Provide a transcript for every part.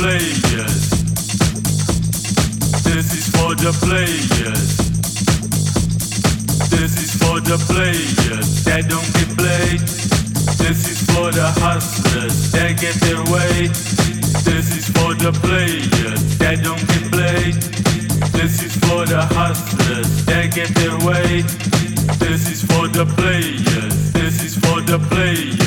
players. This is for the players. This is for the players that don't get played. This is for the hustlers that get their way. This is for the players that don't get played. This is for the hustlers that get their way. This is for the players. This is for the players.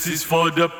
This is for the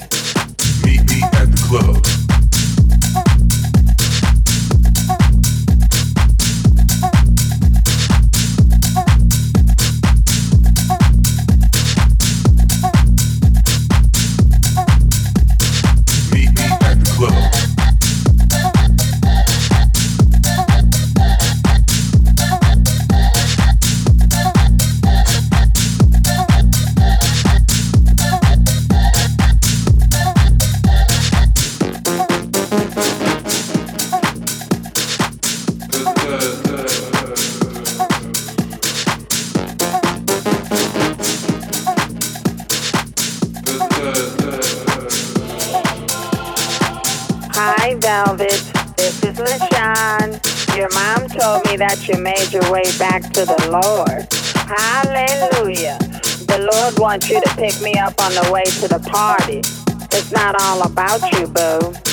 You made your way back to the Lord. Hallelujah. The Lord wants you to pick me up on the way to the party. It's not all about you, boo.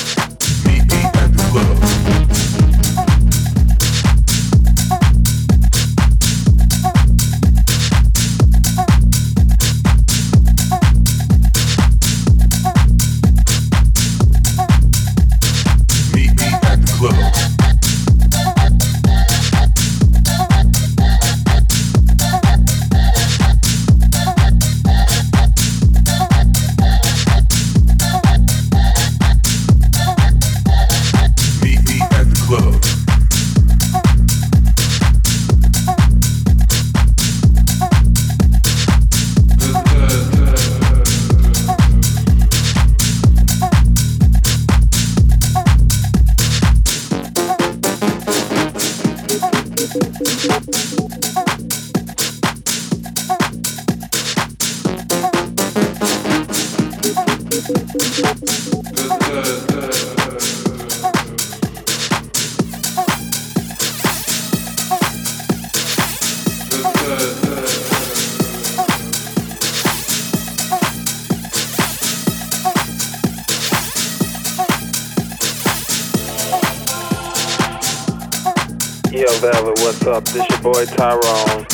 Velvet, what's up? This your boy Tyrone.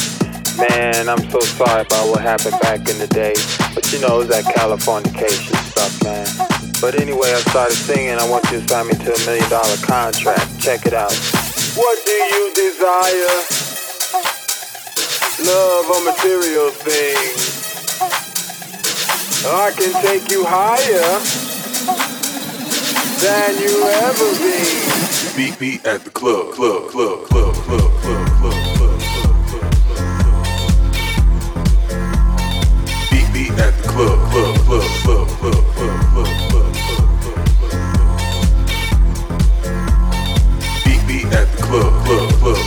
Man, I'm so sorry about what happened back in the day. But you know, it was that Californication stuff, man. But anyway, I started singing. I want you to sign me to a million dollar contract. Check it out. What do you desire? Love or material things? I can take you higher than you ever been. Meet me at the club, club, club, club, club, club, club, club, club, club. Meet me at the club, club, club, club, club, club, club, club, club, club. Meet me at the club, club, club,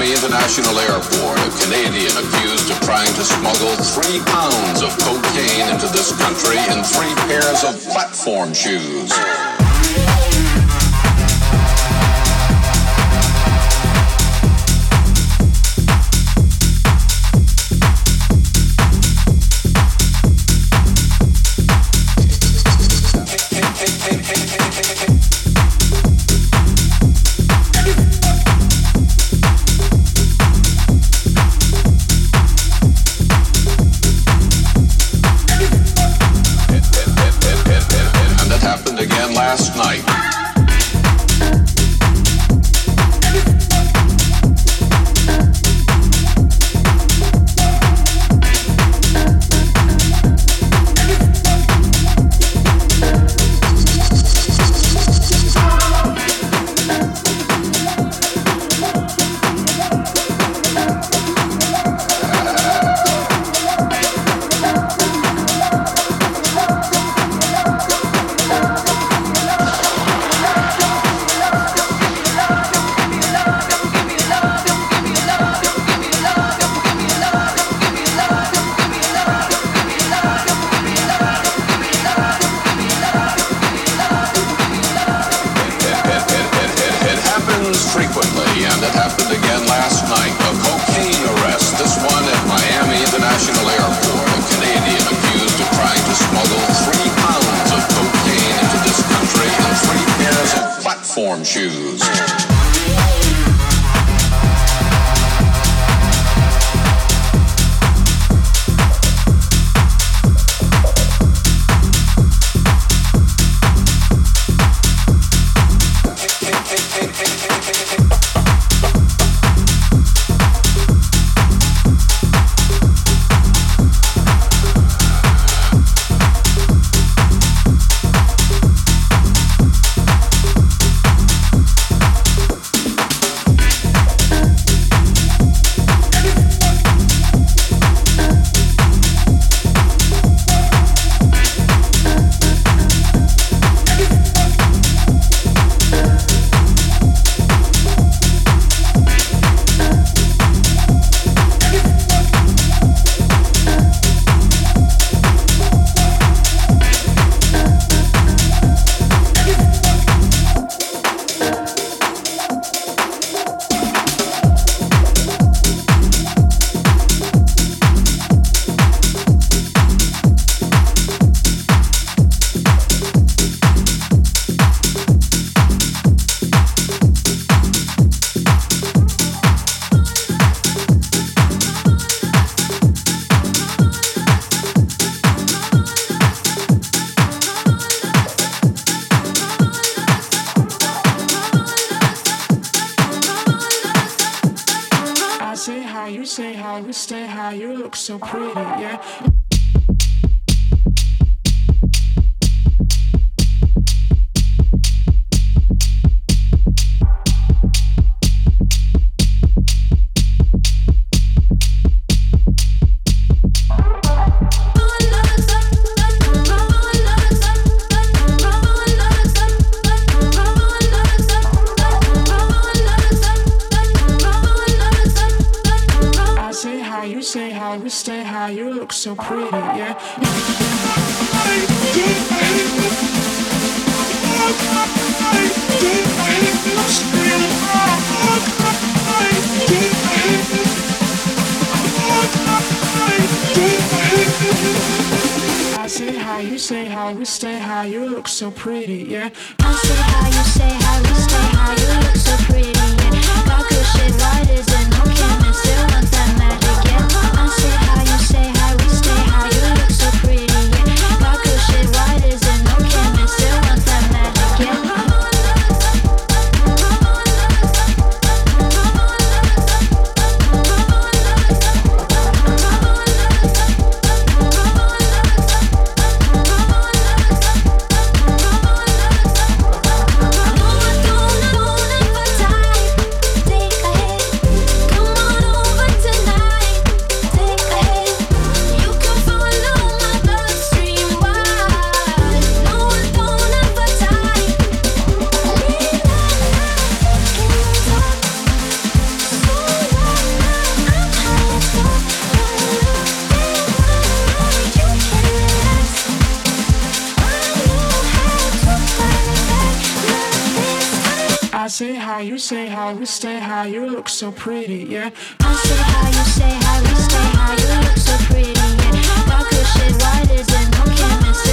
Miami International Airport. A Canadian accused of trying to smuggle three pounds of cocaine into this country in three pairs of platform shoes. So pretty, yeah. I say how you say how we stay high, you look so pretty, yeah. Got good shit, is it? No chemist, still want that so pretty, yeah. I say how you say how you stay, how you look so pretty, yeah. Talk shit, why does it?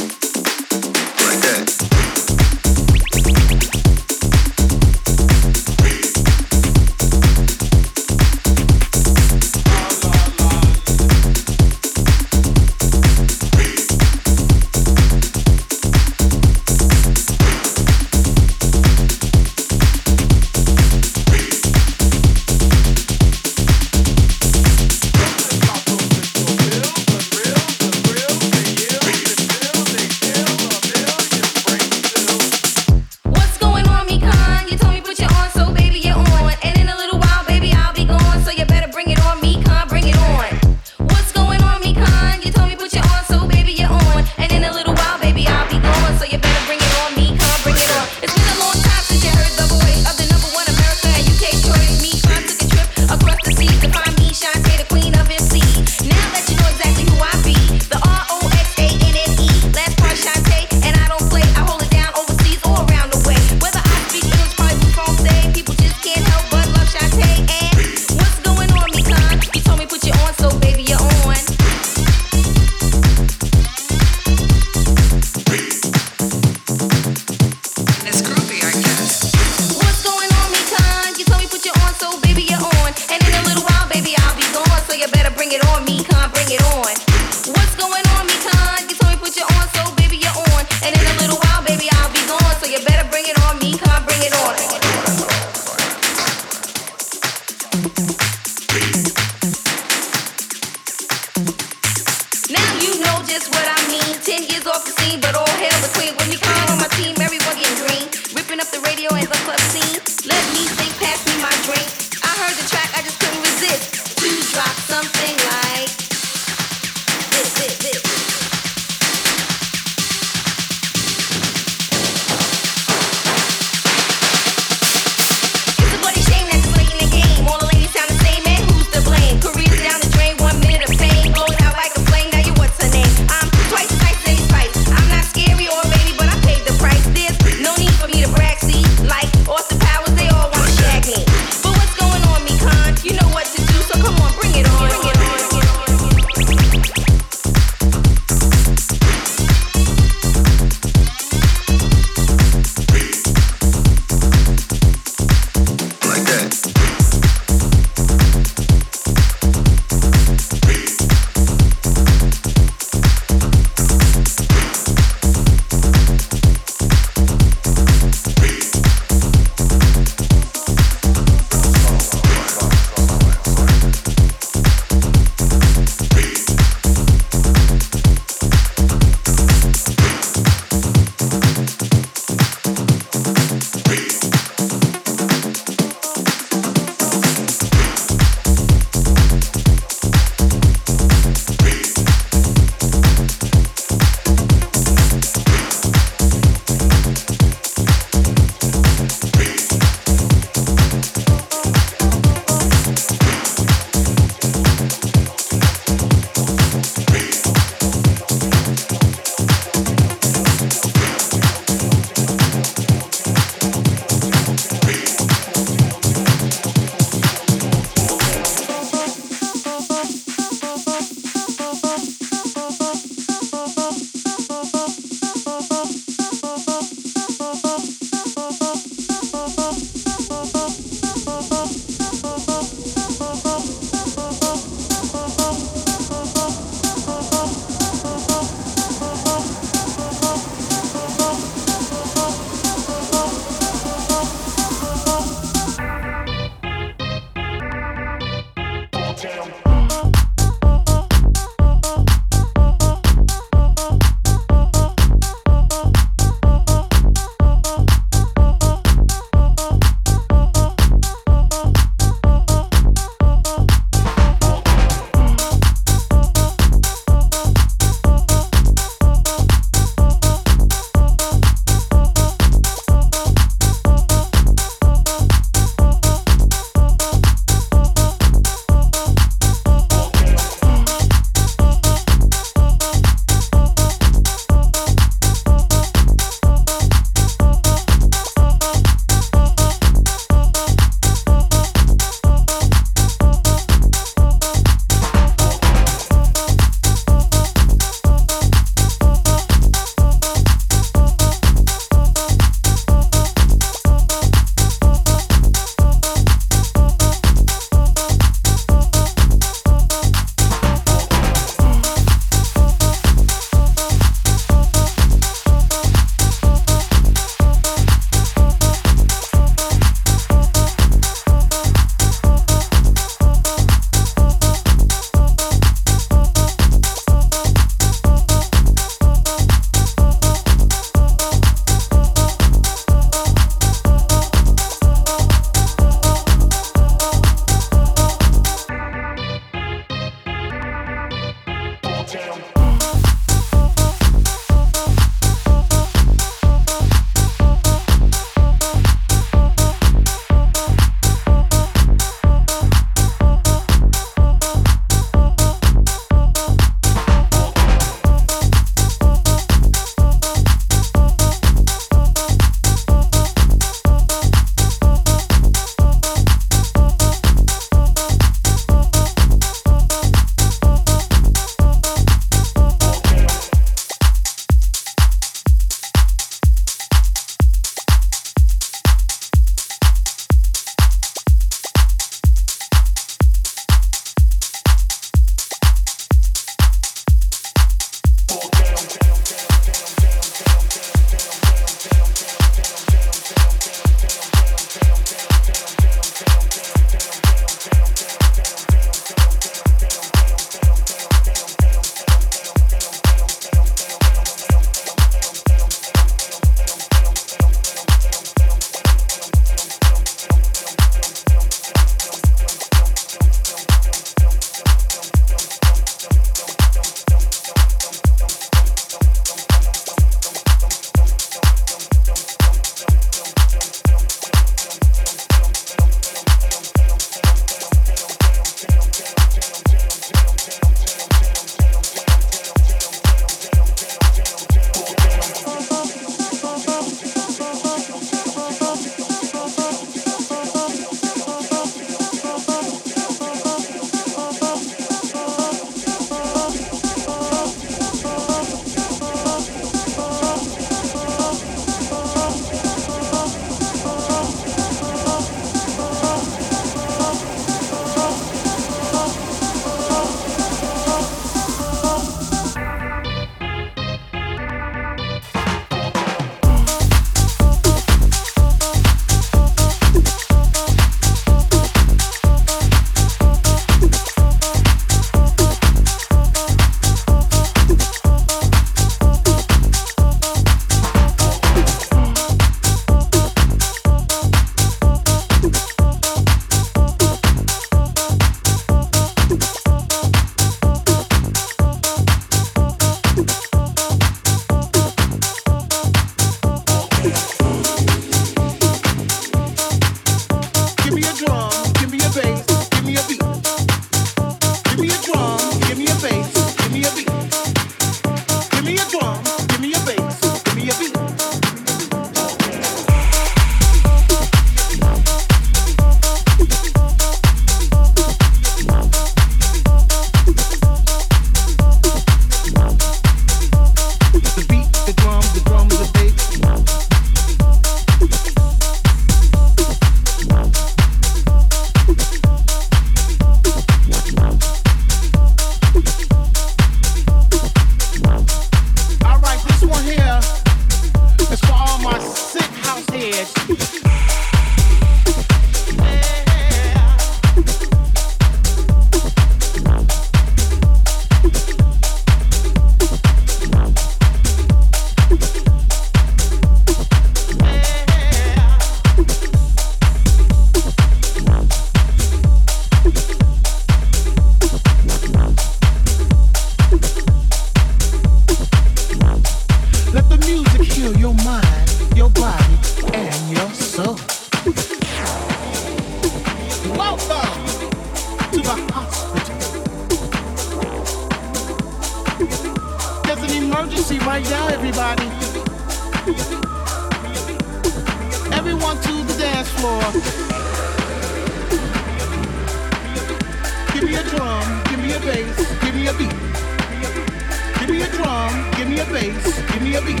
Give me a beat.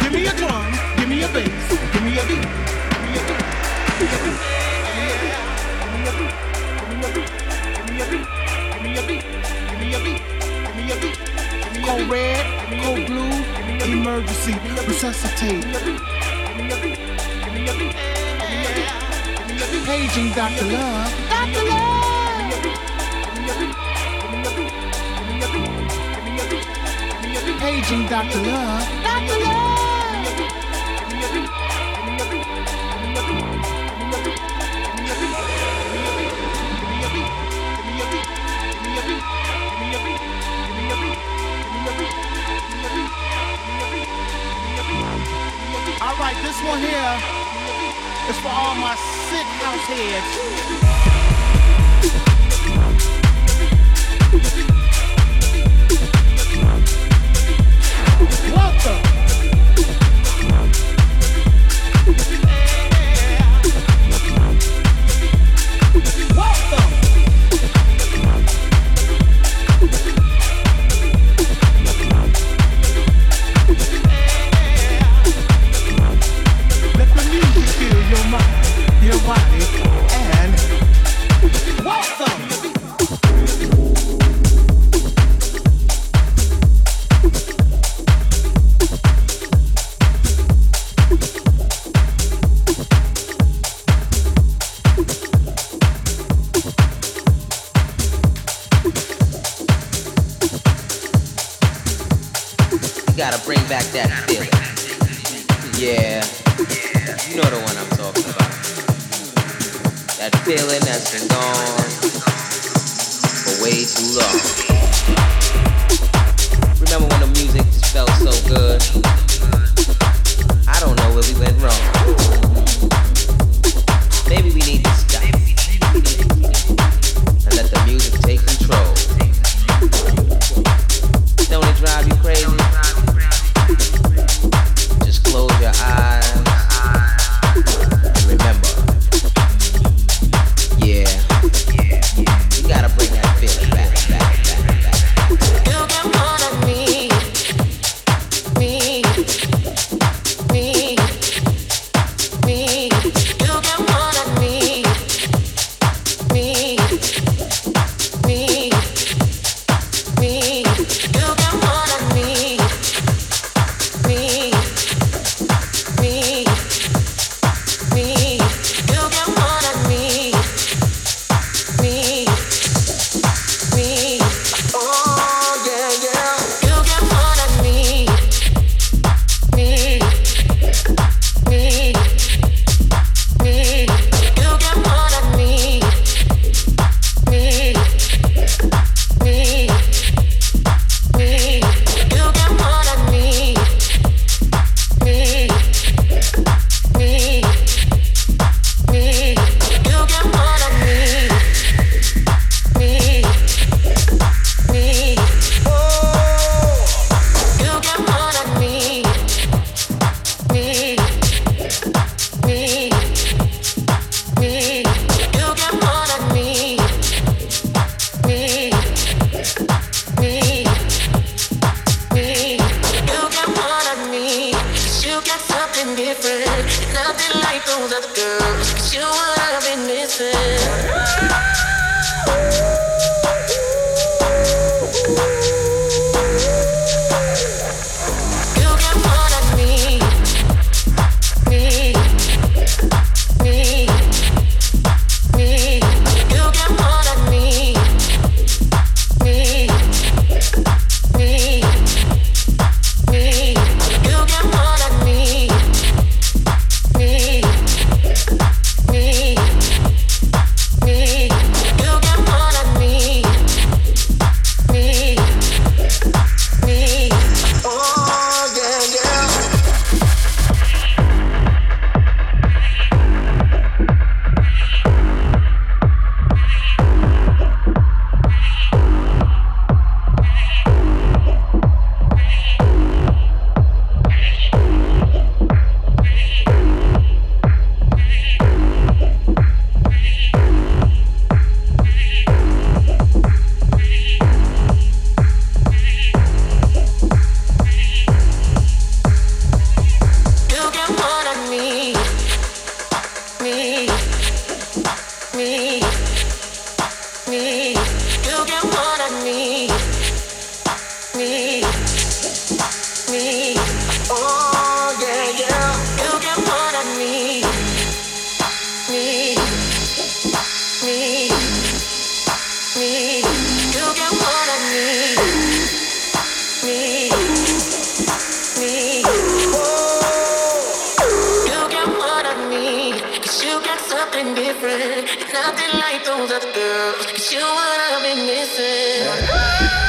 Give me a drum, give me a bass, give me a beat. Give me a drum, give me a bass, give me a beat. Give me a beat. Give me a beat. Give me a beat. Give me a beat. Code red, code blue, emergency, resuscitate. Give me a beat. Give me a beat. Give me a beat. Paging Dr. Love. Dr. Love. Paging Dr. Love. Dr. Love. All right, this one here is for all my sick house heads. Gotta bring back that feeling. Yeah, you know the one I'm talking about. That feeling that's been gone for way too long. Remember when the music just felt so good? I don't know where we went wrong. Maybe we need to those other girls. It's you what I've been missing.